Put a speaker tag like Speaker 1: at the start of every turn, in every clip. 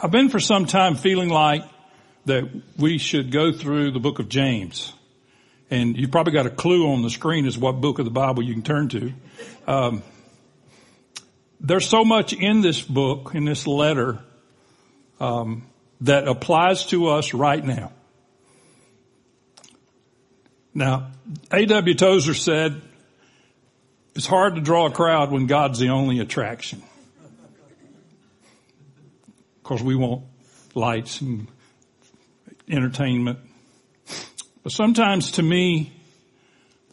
Speaker 1: I've been for some time feeling like that we should go through the book of James. And you've probably got a clue on the screen as what book of the Bible you can turn to. Um, there's so much in this book, in this letter, um, that applies to us right now. Now, A.W. Tozer said, it's hard to draw a crowd when God's the only attraction. Of course, we want lights and entertainment. But sometimes to me,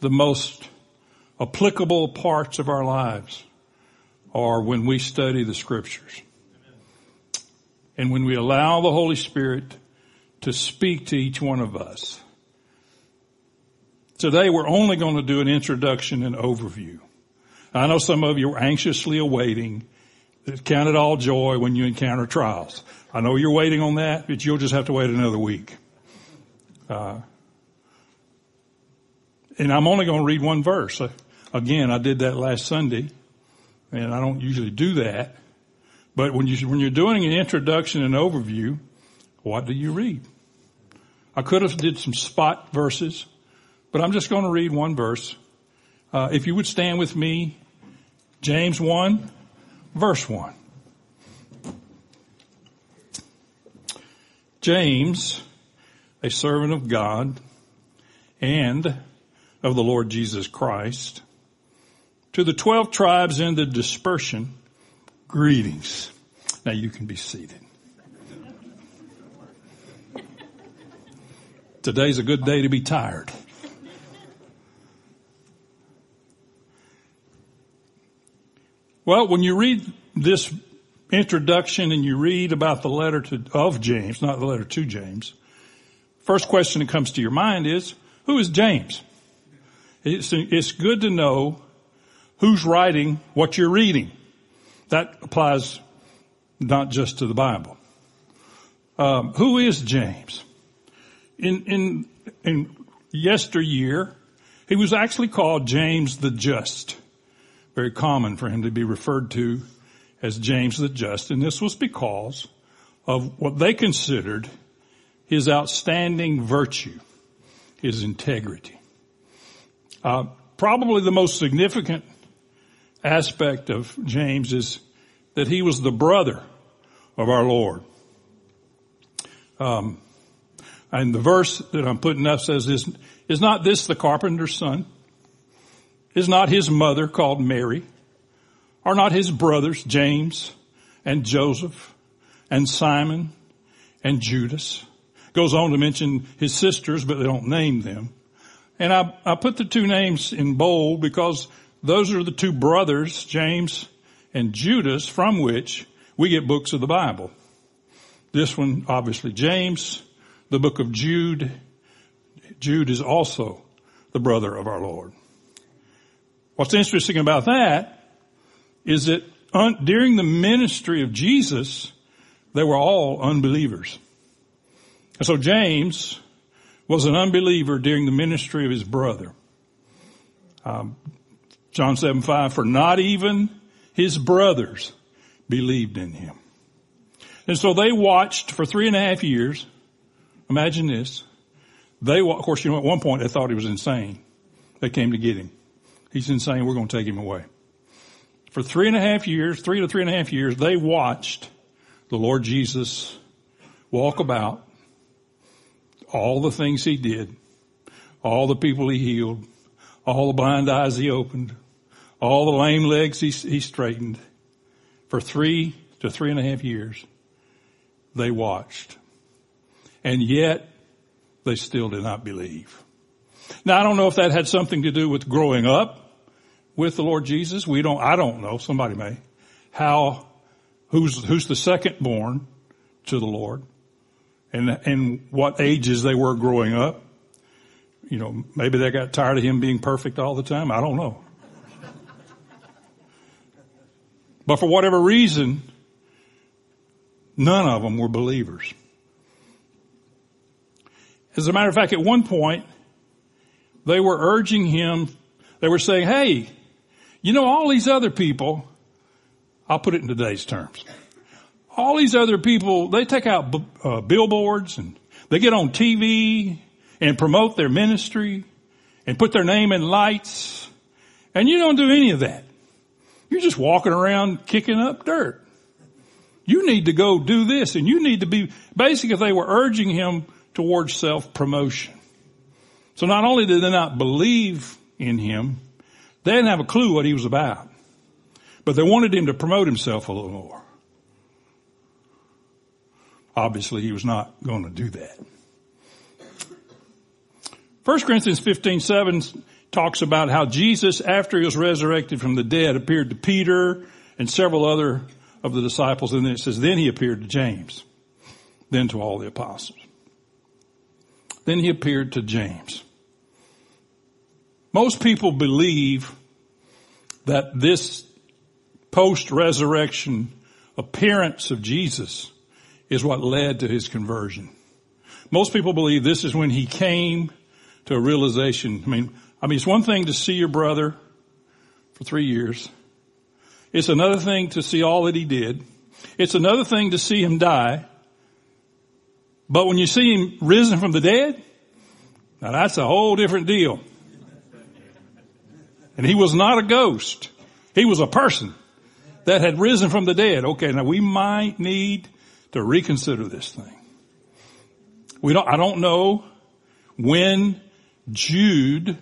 Speaker 1: the most applicable parts of our lives are when we study the scriptures. And when we allow the Holy Spirit to speak to each one of us. Today we're only going to do an introduction and overview. I know some of you are anxiously awaiting count it all joy when you encounter trials. I know you're waiting on that, but you'll just have to wait another week. Uh, and I'm only going to read one verse. Again, I did that last Sunday, and I don't usually do that. But when you when you're doing an introduction and overview, what do you read? I could have did some spot verses, but I'm just going to read one verse. Uh, if you would stand with me, James one, verse one. James, a servant of God and of the Lord Jesus Christ, to the twelve tribes in the dispersion, greetings. Now you can be seated. Today's a good day to be tired. Well, when you read this introduction and you read about the letter to, of James, not the letter to James, first question that comes to your mind is, who is James? It's, it's good to know who's writing what you're reading. That applies not just to the Bible. Um, who is James? In in in yesteryear, he was actually called James the Just. Very common for him to be referred to as James the Just, and this was because of what they considered his outstanding virtue, his integrity. Uh, probably the most significant aspect of James is that he was the brother of our Lord. Um, and the verse that I'm putting up says, is, is not this the carpenter's son? Is not his mother called Mary? Are not his brothers James and Joseph and Simon and Judas? Goes on to mention his sisters, but they don't name them. And I, I put the two names in bold because those are the two brothers, James and Judas, from which we get books of the Bible. This one, obviously James, the book of Jude. Jude is also the brother of our Lord. What's interesting about that is that un- during the ministry of Jesus, they were all unbelievers. And so James was an unbeliever during the ministry of his brother. Um, John 7, 5, for not even his brothers believed in him. And so they watched for three and a half years. Imagine this. They, of course, you know, at one point they thought he was insane. They came to get him. He's insane. We're going to take him away. For three and a half years, three to three and a half years, they watched the Lord Jesus walk about all the things he did, all the people he healed, all the blind eyes he opened, all the lame legs he, he straightened. For three to three and a half years, they watched. And yet, they still did not believe. Now I don't know if that had something to do with growing up with the Lord Jesus. We don't, I don't know, somebody may. How, who's, who's the second born to the Lord? And, and what ages they were growing up. You know, maybe they got tired of him being perfect all the time. I don't know. But for whatever reason, none of them were believers. As a matter of fact, at one point, they were urging him, they were saying, hey, you know, all these other people, I'll put it in today's terms, all these other people, they take out uh, billboards and they get on TV and promote their ministry and put their name in lights. And you don't do any of that. You're just walking around kicking up dirt. You need to go do this and you need to be, basically they were urging him towards self-promotion. So not only did they not believe in him, they didn't have a clue what he was about. But they wanted him to promote himself a little more. Obviously he was not going to do that. 1 Corinthians 15, 7 talks about how Jesus, after he was resurrected from the dead, appeared to Peter and several other of the disciples. And then it says, then he appeared to James, then to all the apostles. Then he appeared to James. Most people believe that this post-resurrection appearance of Jesus is what led to his conversion. Most people believe this is when he came to a realization. I mean, I mean, it's one thing to see your brother for three years. It's another thing to see all that he did. It's another thing to see him die. But when you see him risen from the dead, now that's a whole different deal. And he was not a ghost. He was a person that had risen from the dead. Okay, now we might need to reconsider this thing. We don't, I don't know when Jude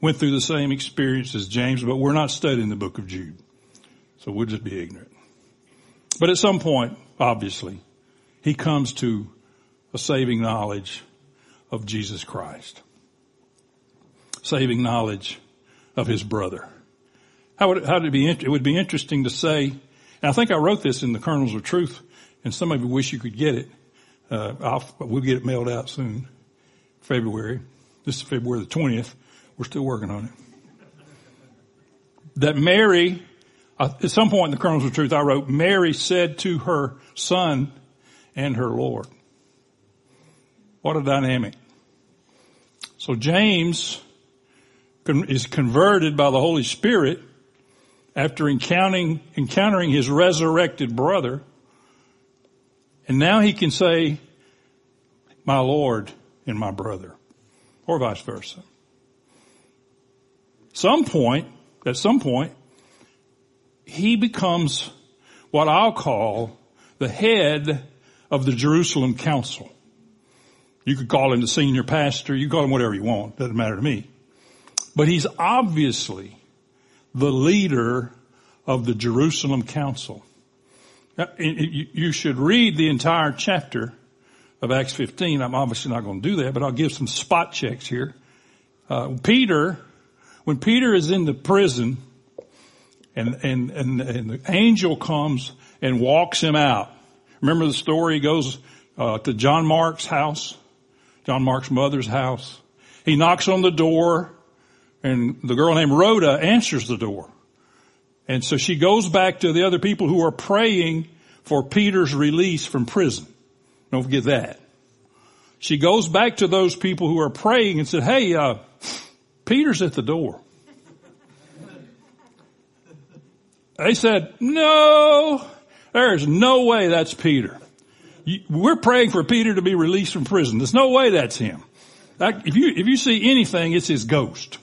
Speaker 1: went through the same experience as James, but we're not studying the book of Jude. So we'll just be ignorant. But at some point, obviously, he comes to a saving knowledge of Jesus Christ. Saving knowledge of his brother. How would, how would it be, it would be interesting to say, and I think I wrote this in the Kernels of Truth, and some of you wish you could get it. Uh, we'll get it mailed out soon, February. This is February the 20th. We're still working on it. That Mary, uh, at some point in the Kernels of Truth, I wrote, Mary said to her son and her Lord. What a dynamic. So James is converted by the Holy Spirit after encountering, encountering his resurrected brother. And now he can say, my Lord and my brother or vice versa. Some point, at some point, he becomes what I'll call the head of the Jerusalem council. You could call him the senior pastor, you call him whatever you want, doesn't matter to me. But he's obviously the leader of the Jerusalem council. You should read the entire chapter of Acts 15. I'm obviously not going to do that, but I'll give some spot checks here. Uh, Peter, when Peter is in the prison and, and, and, and, the angel comes and walks him out. Remember the story? He goes, uh, to John Mark's house, John Mark's mother's house. He knocks on the door and the girl named Rhoda answers the door. And so she goes back to the other people who are praying for Peter's release from prison. Don't forget that. She goes back to those people who are praying and said, hey, uh, Peter's at the door. They said, no, there's no way that's Peter. We're praying for Peter to be released from prison. There's no way that's him. If you, if you see anything, it's his ghost.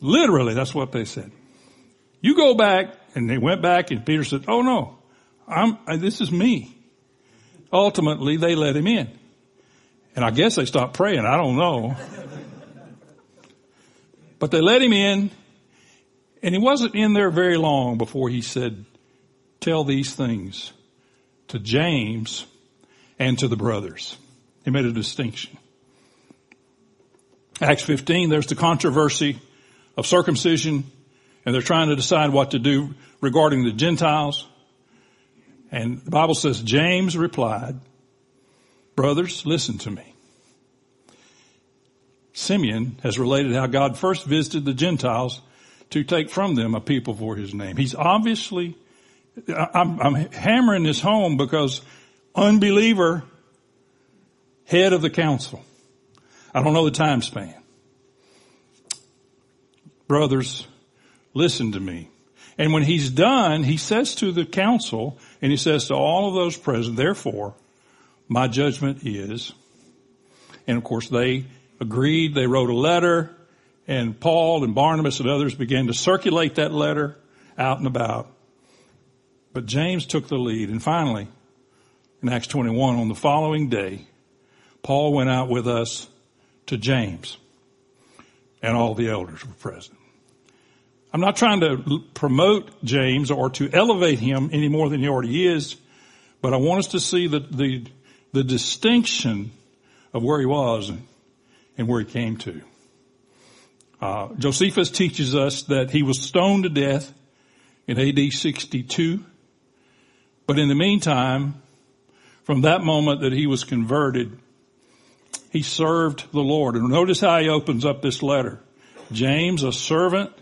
Speaker 1: Literally, that's what they said. You go back, and they went back, and Peter said, oh no, I'm, this is me ultimately they let him in. And I guess they stopped praying. I don't know. but they let him in and he wasn't in there very long before he said, tell these things to James and to the brothers. He made a distinction. Acts 15, there's the controversy of circumcision and they're trying to decide what to do regarding the Gentiles. And the Bible says, James replied, brothers, listen to me. Simeon has related how God first visited the Gentiles to take from them a people for his name. He's obviously, I'm, I'm hammering this home because unbeliever, head of the council. I don't know the time span. Brothers, listen to me. And when he's done, he says to the council, and he says to all of those present, therefore, my judgment is, and of course they agreed, they wrote a letter, and Paul and Barnabas and others began to circulate that letter out and about. But James took the lead, and finally, in Acts 21, on the following day, Paul went out with us to James, and all the elders were present. I'm not trying to promote James or to elevate him any more than he already is, but I want us to see the, the, the distinction of where he was and where he came to. Uh, Josephus teaches us that he was stoned to death in AD 62, but in the meantime, from that moment that he was converted, he served the Lord. And notice how he opens up this letter. James, a servant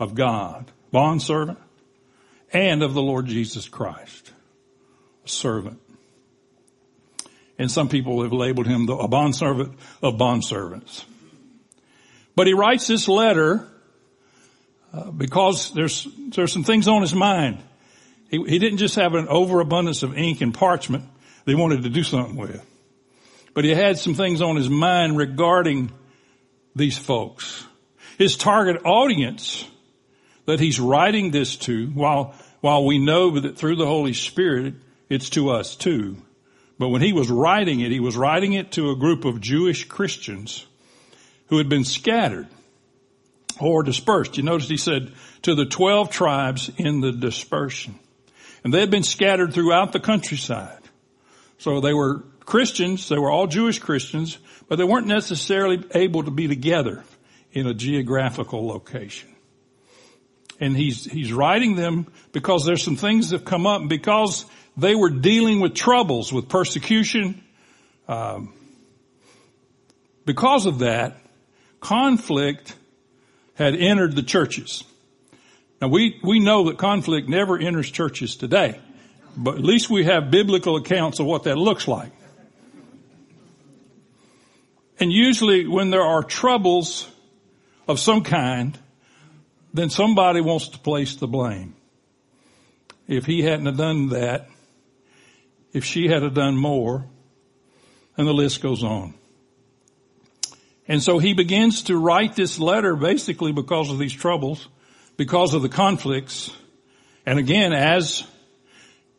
Speaker 1: of God, bond servant, and of the Lord Jesus Christ, a servant. And some people have labeled him the, a bond servant of bond servants. But he writes this letter uh, because there's there's some things on his mind. He, he didn't just have an overabundance of ink and parchment he wanted to do something with, but he had some things on his mind regarding these folks. His target audience that he's writing this to, while, while we know that through the Holy Spirit, it's to us too. But when he was writing it, he was writing it to a group of Jewish Christians who had been scattered or dispersed. You notice he said to the 12 tribes in the dispersion. And they had been scattered throughout the countryside. So they were Christians, they were all Jewish Christians, but they weren't necessarily able to be together in a geographical location and he's, he's writing them because there's some things that have come up because they were dealing with troubles, with persecution. Um, because of that, conflict had entered the churches. Now we, we know that conflict never enters churches today, but at least we have biblical accounts of what that looks like. And usually when there are troubles of some kind, then somebody wants to place the blame. If he hadn't have done that, if she had have done more, and the list goes on. And so he begins to write this letter basically because of these troubles, because of the conflicts. And again, as,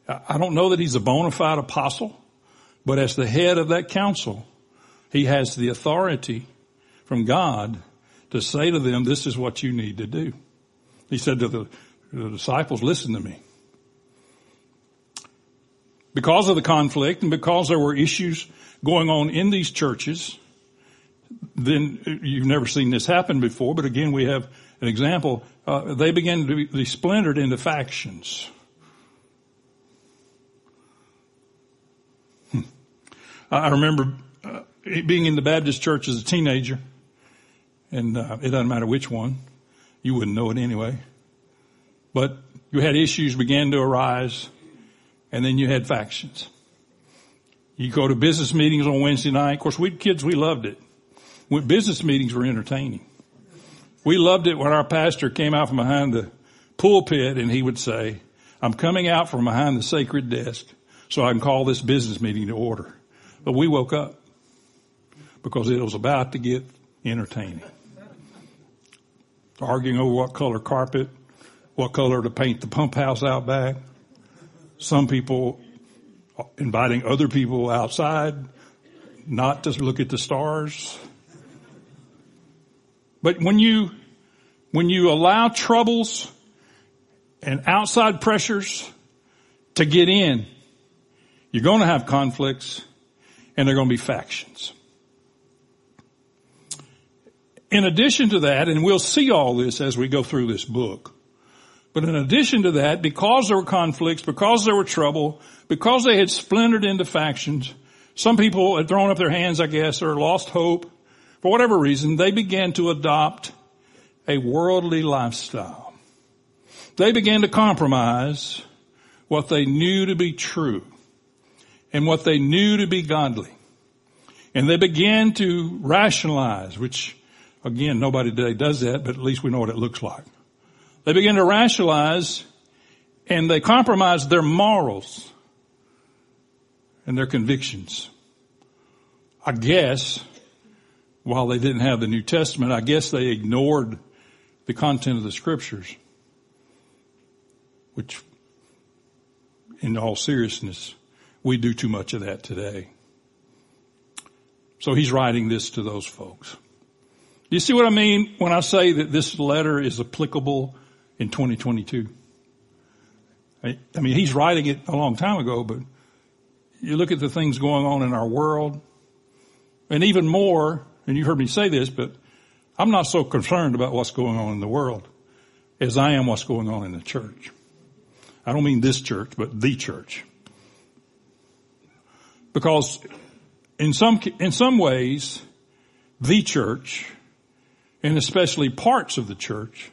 Speaker 1: I don't know that he's a bona fide apostle, but as the head of that council, he has the authority from God to say to them, this is what you need to do. He said to the, the disciples, listen to me. Because of the conflict and because there were issues going on in these churches, then you've never seen this happen before, but again, we have an example. Uh, they began to be splintered into factions. Hmm. I remember uh, being in the Baptist church as a teenager and uh, it doesn't matter which one. You wouldn't know it anyway. But you had issues began to arise, and then you had factions. You go to business meetings on Wednesday night. Of course, we kids, we loved it. When business meetings were entertaining. We loved it when our pastor came out from behind the pulpit and he would say, I'm coming out from behind the sacred desk so I can call this business meeting to order. But we woke up because it was about to get entertaining arguing over what color carpet, what color to paint the pump house out back. Some people inviting other people outside not to look at the stars. But when you, when you allow troubles and outside pressures to get in, you're going to have conflicts and they're going to be factions. In addition to that, and we'll see all this as we go through this book, but in addition to that, because there were conflicts, because there were trouble, because they had splintered into factions, some people had thrown up their hands, I guess, or lost hope. For whatever reason, they began to adopt a worldly lifestyle. They began to compromise what they knew to be true and what they knew to be godly. And they began to rationalize, which Again, nobody today does that, but at least we know what it looks like. They begin to rationalize and they compromise their morals and their convictions. I guess while they didn't have the New Testament, I guess they ignored the content of the scriptures, which in all seriousness, we do too much of that today. So he's writing this to those folks. Do you see what I mean when I say that this letter is applicable in 2022? I, mean, he's writing it a long time ago, but you look at the things going on in our world, and even more, and you heard me say this, but I'm not so concerned about what's going on in the world as I am what's going on in the church. I don't mean this church, but the church. Because in some, in some ways, the church, and especially parts of the church,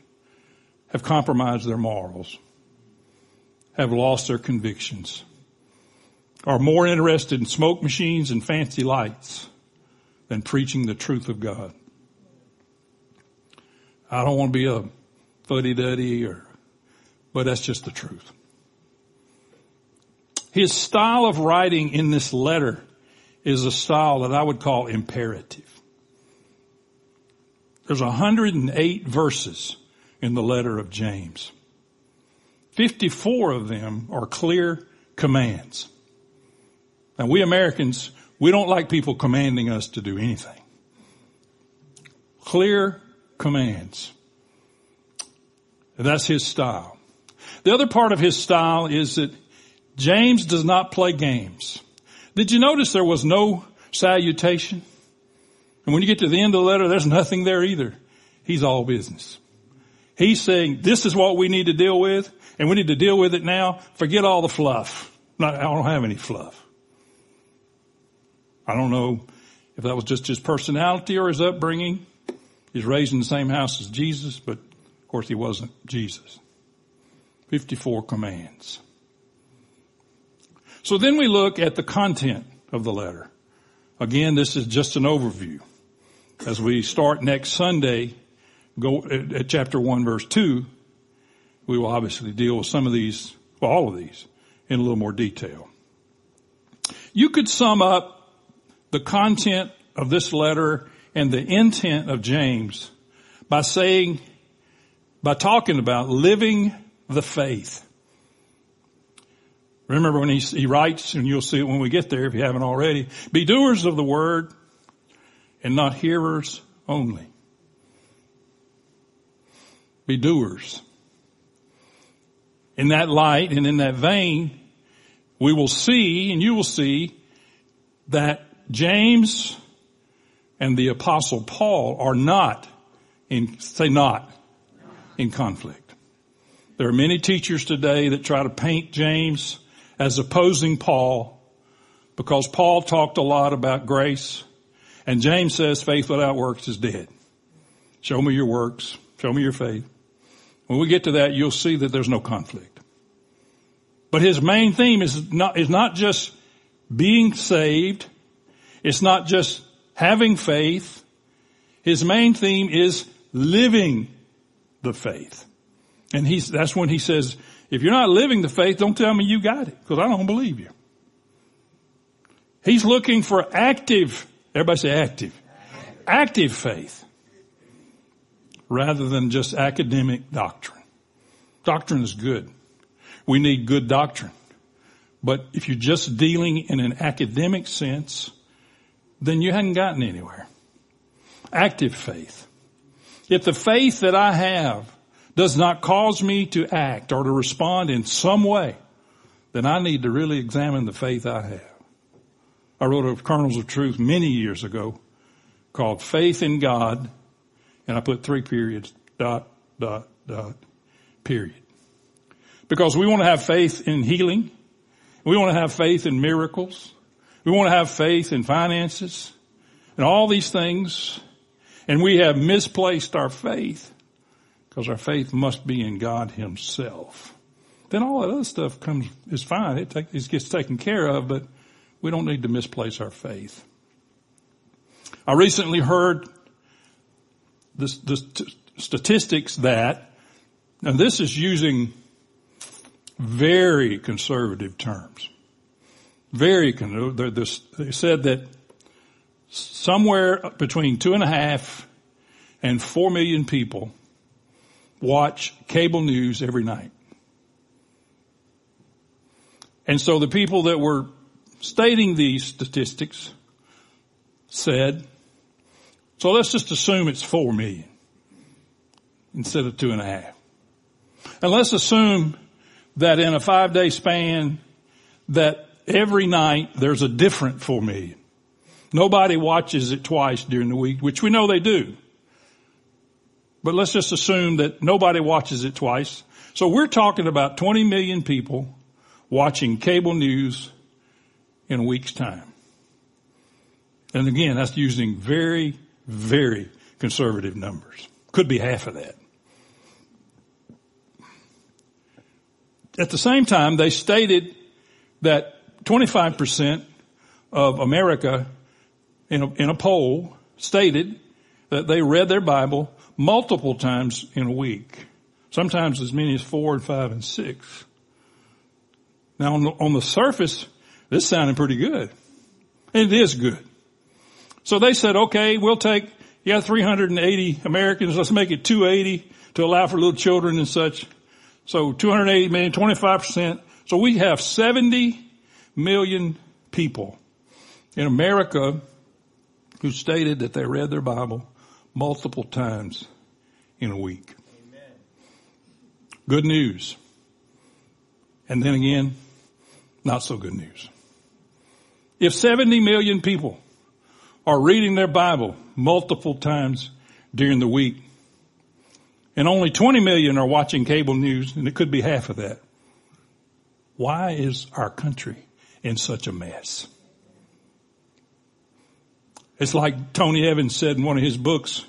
Speaker 1: have compromised their morals, have lost their convictions, are more interested in smoke machines and fancy lights than preaching the truth of God. I don't want to be a fuddy duddy or, but that's just the truth. His style of writing in this letter is a style that I would call imperative. There's 108 verses in the letter of James. 54 of them are clear commands. Now we Americans, we don't like people commanding us to do anything. Clear commands. And that's his style. The other part of his style is that James does not play games. Did you notice there was no salutation? And when you get to the end of the letter, there's nothing there either. He's all business. He's saying, this is what we need to deal with, and we need to deal with it now. Forget all the fluff. Not, I don't have any fluff. I don't know if that was just his personality or his upbringing. He's raised in the same house as Jesus, but of course he wasn't Jesus. 54 commands. So then we look at the content of the letter. Again, this is just an overview. As we start next Sunday, go uh, at chapter 1 verse 2, we will obviously deal with some of these, well, all of these, in a little more detail. You could sum up the content of this letter and the intent of James by saying, by talking about living the faith. Remember when he, he writes, and you'll see it when we get there if you haven't already, be doers of the word and not hearers only. Be doers. In that light and in that vein, we will see and you will see that James and the apostle Paul are not in, say not, in conflict. There are many teachers today that try to paint James as opposing Paul because Paul talked a lot about grace and James says faith without works is dead. Show me your works. Show me your faith. When we get to that, you'll see that there's no conflict. But his main theme is not, is not just being saved. It's not just having faith. His main theme is living the faith. And he's, that's when he says, if you're not living the faith, don't tell me you got it, because I don't believe you. He's looking for active, everybody say active, active faith, rather than just academic doctrine. Doctrine is good. We need good doctrine. But if you're just dealing in an academic sense, then you hadn't gotten anywhere. Active faith. If the faith that I have does not cause me to act or to respond in some way, then I need to really examine the faith I have. I wrote a Kernels of Truth many years ago called Faith in God, and I put three periods, dot, dot, dot, period. Because we want to have faith in healing. We want to have faith in miracles. We want to have faith in finances and all these things. And we have misplaced our faith because our faith must be in God himself. Then all that other stuff comes, is fine. It, take, it gets taken care of, but we don't need to misplace our faith. I recently heard the, the statistics that and this is using very conservative terms. Very, they said that somewhere between two and a half and four million people watch cable news every night. And so the people that were stating these statistics said, so let's just assume it's four million instead of two and a half. And let's assume that in a five day span that every night there's a different four million. Nobody watches it twice during the week, which we know they do. But let's just assume that nobody watches it twice. So we're talking about 20 million people watching cable news in a week's time. And again, that's using very, very conservative numbers. Could be half of that. At the same time, they stated that 25% of America in a, in a poll stated that they read their Bible multiple times in a week. Sometimes as many as four and five and six. Now on the, on the surface, this sounded pretty good. It is good. So they said, okay, we'll take, yeah, 380 Americans, let's make it 280 to allow for little children and such. So 280 million, 25%. So we have 70 million people in America who stated that they read their Bible multiple times in a week. Amen. Good news. And then again, not so good news. If 70 million people are reading their Bible multiple times during the week, and only 20 million are watching cable news, and it could be half of that. Why is our country in such a mess? It's like Tony Evans said in one of his books,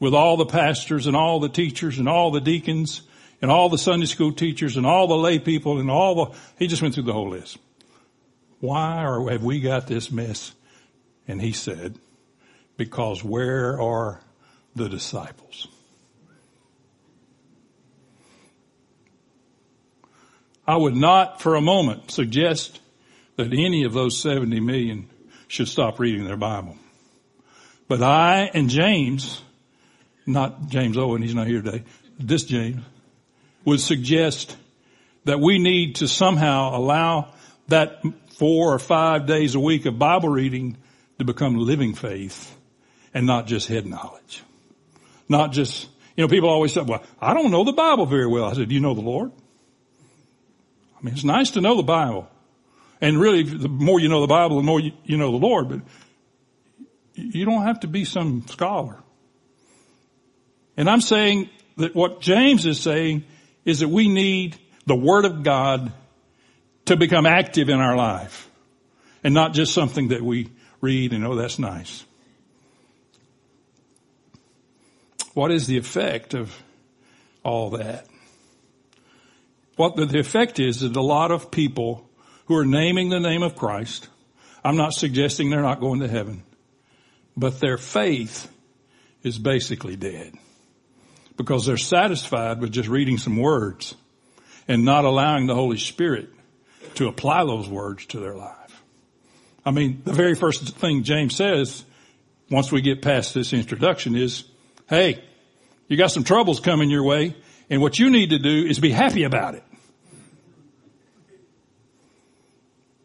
Speaker 1: with all the pastors and all the teachers and all the deacons and all the Sunday school teachers and all the lay people and all the, he just went through the whole list. Why or have we got this mess? And he said, because where are the disciples? I would not for a moment suggest that any of those 70 million should stop reading their Bible. But I and James, not James Owen, he's not here today, this James, would suggest that we need to somehow allow that four or five days a week of Bible reading to become living faith and not just head knowledge. Not just, you know, people always say, well, I don't know the Bible very well. I said, do you know the Lord? I mean, it's nice to know the Bible. And really, the more you know the Bible, the more you, you know the Lord, but you don't have to be some scholar. And I'm saying that what James is saying is that we need the Word of God to become active in our life and not just something that we read and oh, that's nice. What is the effect of all that? what the effect is that a lot of people who are naming the name of Christ, I'm not suggesting they're not going to heaven, but their faith is basically dead because they're satisfied with just reading some words and not allowing the Holy Spirit to apply those words to their life. I mean, the very first thing James says once we get past this introduction is, hey, you got some troubles coming your way. And what you need to do is be happy about it.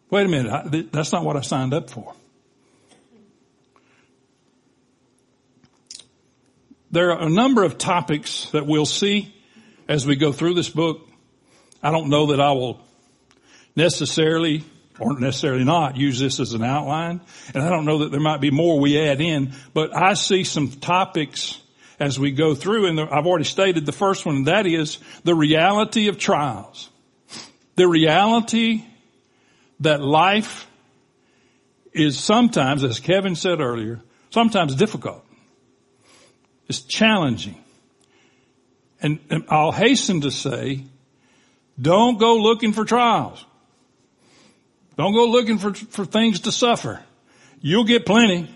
Speaker 1: Wait a minute. That's not what I signed up for. There are a number of topics that we'll see as we go through this book. I don't know that I will necessarily or necessarily not use this as an outline. And I don't know that there might be more we add in, but I see some topics as we go through, and I've already stated the first one, and that is the reality of trials. The reality that life is sometimes, as Kevin said earlier, sometimes difficult. It's challenging. And, and I'll hasten to say, don't go looking for trials. Don't go looking for, for things to suffer. You'll get plenty.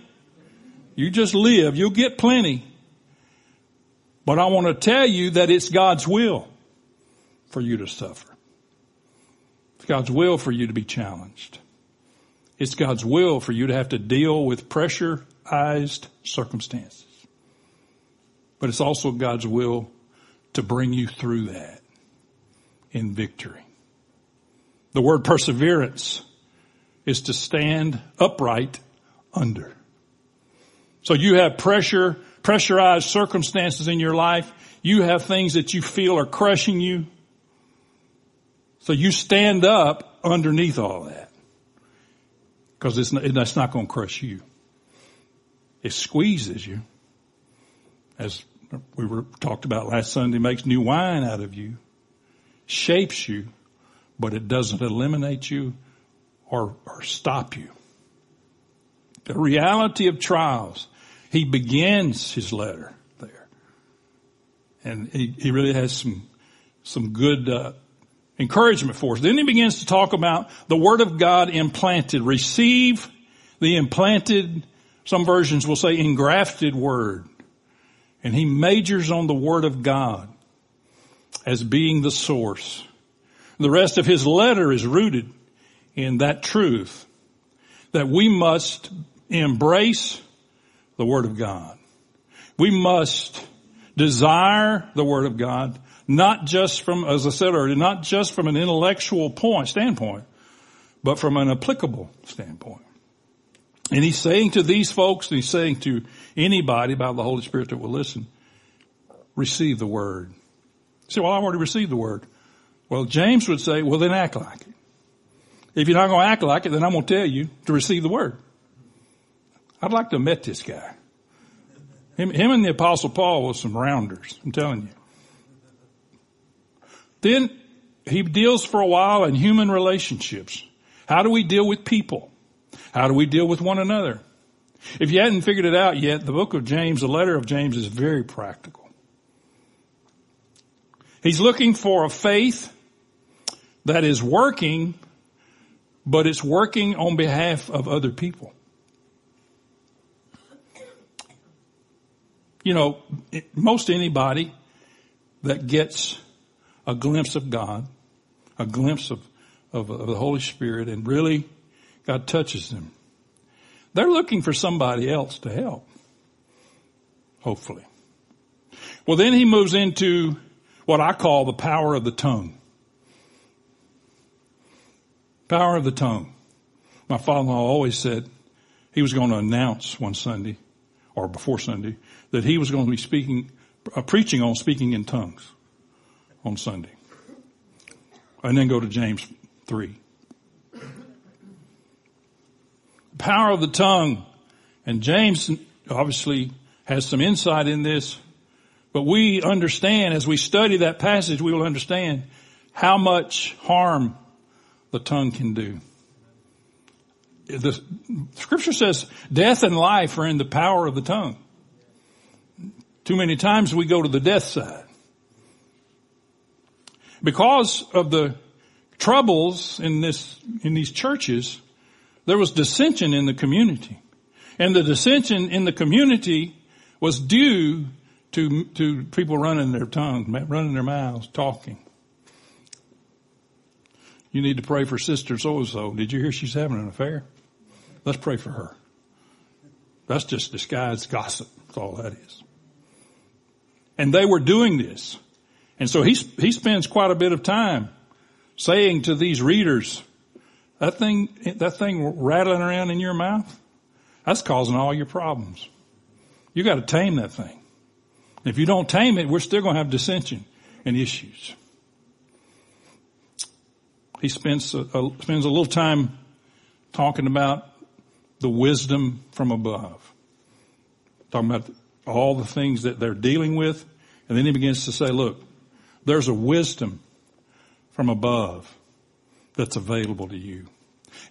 Speaker 1: You just live. You'll get plenty. But I want to tell you that it's God's will. for you to suffer. It's God's will for you to be challenged. It's God's will for you to have to deal with pressurized circumstances. But it's also God's will to bring you through that in victory. The word perseverance is to stand upright under. So you have pressure, pressurized circumstances in your life. You have things that you feel are crushing you. So you stand up underneath all that. Because it's not, that's not going to crush you. It squeezes you. As we were talked about last Sunday, makes new wine out of you, shapes you, but it doesn't eliminate you or, or stop you. The reality of trials. He begins his letter there. And he, he really has some, some good, uh, encouragement for us. Then he begins to talk about the Word of God implanted. Receive the implanted, some versions will say engrafted Word. And he majors on the Word of God as being the source. The rest of his letter is rooted in that truth that we must embrace the Word of God. We must desire the Word of God, not just from, as I said earlier, not just from an intellectual point, standpoint, but from an applicable standpoint. And he's saying to these folks, and he's saying to anybody by the Holy Spirit that will listen, receive the Word. You say, well, I've already received the Word. Well, James would say, well, then act like it. If you're not going to act like it, then I'm going to tell you to receive the word. I'd like to have met this guy. Him, him and the apostle Paul was some rounders. I'm telling you. Then he deals for a while in human relationships. How do we deal with people? How do we deal with one another? If you hadn't figured it out yet, the book of James, the letter of James is very practical. He's looking for a faith that is working, but it's working on behalf of other people. You know, most anybody that gets a glimpse of God, a glimpse of, of, of, the Holy Spirit, and really God touches them, they're looking for somebody else to help. Hopefully. Well, then he moves into what I call the power of the tongue. Power of the tongue. My father-in-law always said he was going to announce one Sunday or before Sunday that he was going to be speaking, uh, preaching on speaking in tongues on Sunday. And then go to James 3. Power of the tongue. And James obviously has some insight in this, but we understand as we study that passage, we will understand how much harm the tongue can do. The scripture says death and life are in the power of the tongue. Too many times we go to the death side. Because of the troubles in this, in these churches, there was dissension in the community. And the dissension in the community was due to, to people running their tongues, running their mouths, talking. You need to pray for Sister so-and-so. Did you hear she's having an affair? Let's pray for her. That's just disguised gossip. That's all that is. And they were doing this. And so he, he spends quite a bit of time saying to these readers, that thing, that thing rattling around in your mouth, that's causing all your problems. You got to tame that thing. If you don't tame it, we're still going to have dissension and issues he spends a, a, spends a little time talking about the wisdom from above. Talking about all the things that they're dealing with. And then he begins to say, look, there's a wisdom from above that's available to you.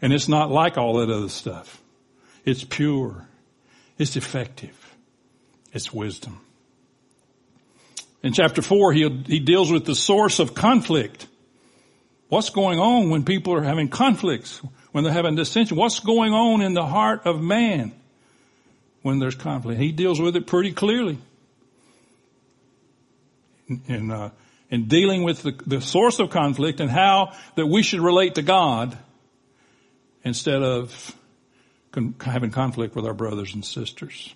Speaker 1: And it's not like all that other stuff. It's pure. It's effective. It's wisdom. In chapter four, he, he deals with the source of conflict. What's going on when people are having conflicts, when they're having dissension? What's going on in the heart of man when there's conflict? He deals with it pretty clearly. In, uh, in dealing with the, the source of conflict and how that we should relate to God instead of con- having conflict with our brothers and sisters.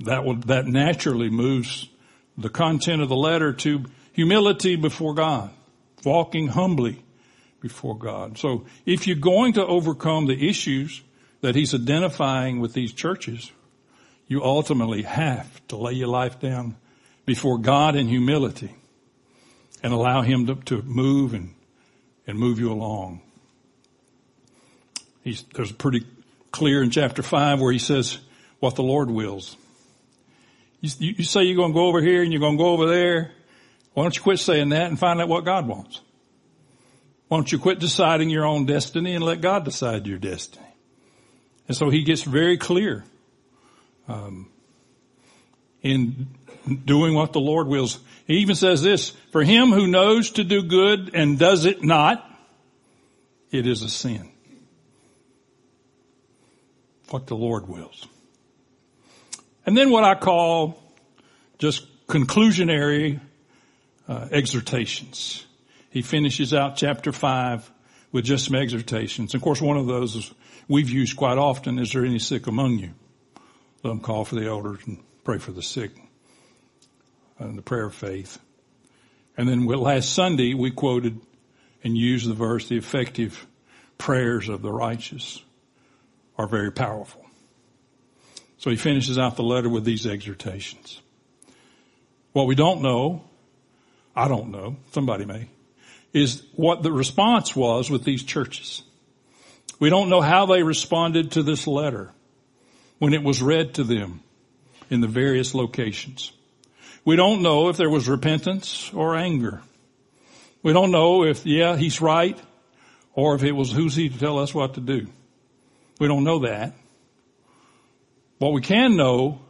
Speaker 1: That that naturally moves the content of the letter to humility before God, walking humbly before God. So if you're going to overcome the issues that he's identifying with these churches, you ultimately have to lay your life down before God in humility and allow him to, to move and, and move you along. He's, there's pretty clear in chapter five where he says what the Lord wills. You, you say you're going to go over here and you're going to go over there. Why don't you quit saying that and find out what God wants? Why don't you quit deciding your own destiny and let God decide your destiny? And so he gets very clear um, in doing what the Lord wills. He even says this, for him who knows to do good and does it not, it is a sin. What the Lord wills. And then what I call just conclusionary uh, exhortations. He finishes out chapter five with just some exhortations. Of course, one of those we've used quite often, is there any sick among you? Let them call for the elders and pray for the sick. And the prayer of faith. And then last Sunday we quoted and used the verse, the effective prayers of the righteous are very powerful. So he finishes out the letter with these exhortations. What we don't know, I don't know, somebody may, is what the response was with these churches. We don't know how they responded to this letter when it was read to them in the various locations. We don't know if there was repentance or anger. We don't know if, yeah, he's right, or if it was who's he to tell us what to do. We don't know that. What we can know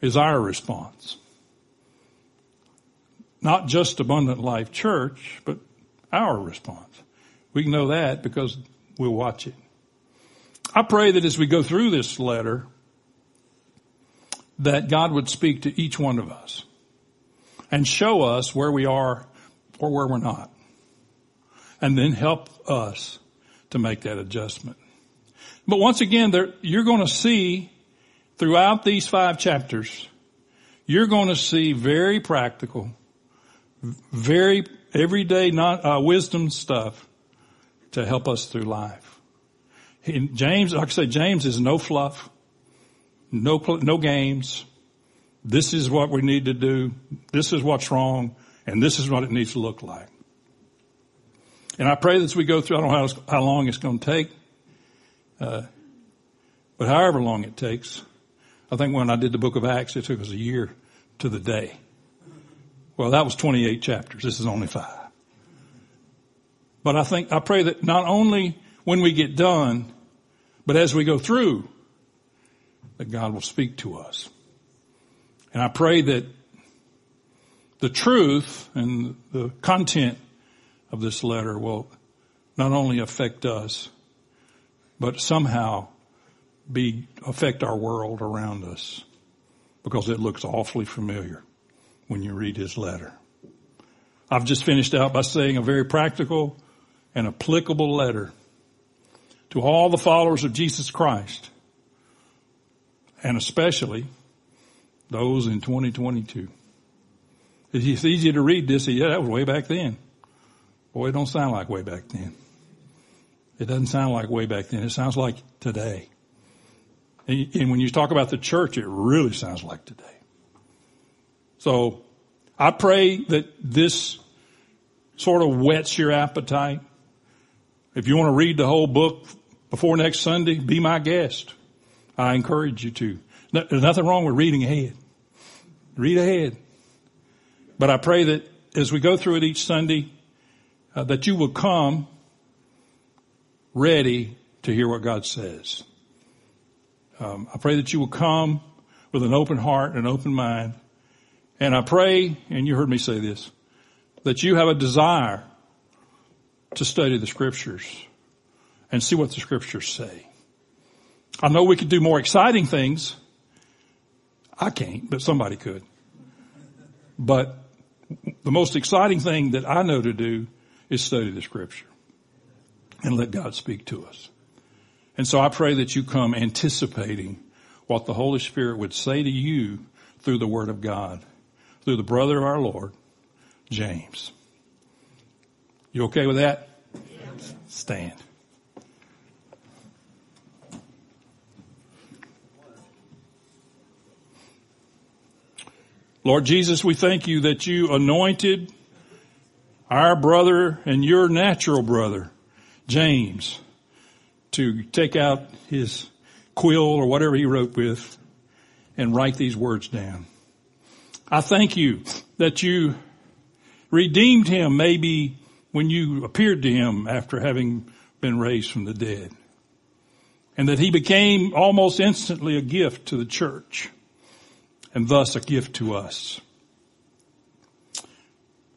Speaker 1: is our response. Not just Abundant Life Church, but our response. We can know that because we'll watch it. I pray that as we go through this letter, that God would speak to each one of us and show us where we are or where we're not. And then help us to make that adjustment. But once again, there, you're going to see throughout these five chapters, you're going to see very practical, very everyday not, uh, wisdom stuff to help us through life. James, like I say, James is no fluff, no, no games. This is what we need to do. This is what's wrong. And this is what it needs to look like. And I pray that as we go through, I don't know how, how long it's going to take, uh, but however long it takes, I think when I did the book of Acts, it took us a year to the day. Well, that was 28 chapters. This is only five. But I think, I pray that not only when we get done, but as we go through, that God will speak to us. And I pray that the truth and the content of this letter will not only affect us, but somehow be, affect our world around us because it looks awfully familiar when you read his letter. I've just finished out by saying a very practical and applicable letter to all the followers of Jesus Christ and especially those in 2022. It's easy to read this. Yeah, that was way back then. Boy, it don't sound like way back then. It doesn't sound like way back then. It sounds like today. And when you talk about the church, it really sounds like today. So I pray that this sort of whets your appetite. If you want to read the whole book before next Sunday, be my guest. I encourage you to. There's nothing wrong with reading ahead. Read ahead. But I pray that as we go through it each Sunday, uh, that you will come ready to hear what God says. Um, I pray that you will come with an open heart and an open mind. And I pray, and you heard me say this, that you have a desire to study the scriptures and see what the scriptures say. I know we could do more exciting things. I can't, but somebody could. But the most exciting thing that I know to do is study the scripture and let God speak to us. And so I pray that you come anticipating what the Holy Spirit would say to you through the Word of God, through the brother of our Lord, James. You okay with that? Yes. Stand. Lord Jesus, we thank you that you anointed our brother and your natural brother, James, to take out his quill or whatever he wrote with and write these words down. I thank you that you redeemed him maybe when you appeared to him after having been raised from the dead. And that he became almost instantly a gift to the church and thus a gift to us.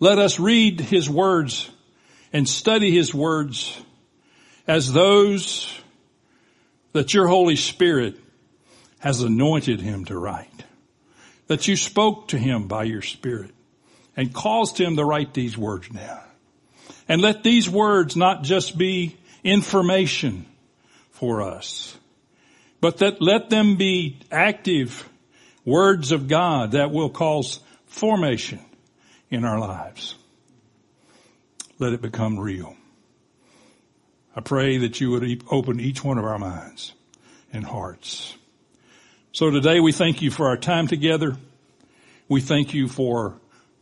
Speaker 1: Let us read his words and study his words as those that your Holy Spirit has anointed him to write. That you spoke to him by your Spirit and caused him to write these words down. And let these words not just be information for us, but that let them be active words of God that will cause formation in our lives. Let it become real. I pray that you would open each one of our minds and hearts. So today we thank you for our time together. We thank you for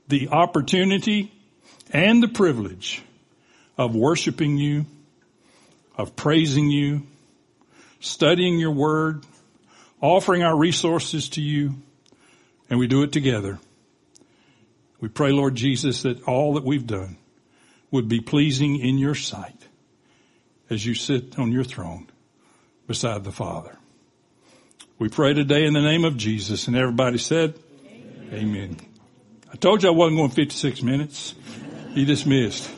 Speaker 1: the opportunity and the privilege of worshiping you, of praising you, studying your word, offering our resources to you, and we do it together. We pray, Lord Jesus, that all that we've done would be pleasing in your sight as you sit on your throne beside the Father. We pray today in the name of Jesus and everybody said, Amen. Amen. I told you I wasn't going 56 minutes. He dismissed.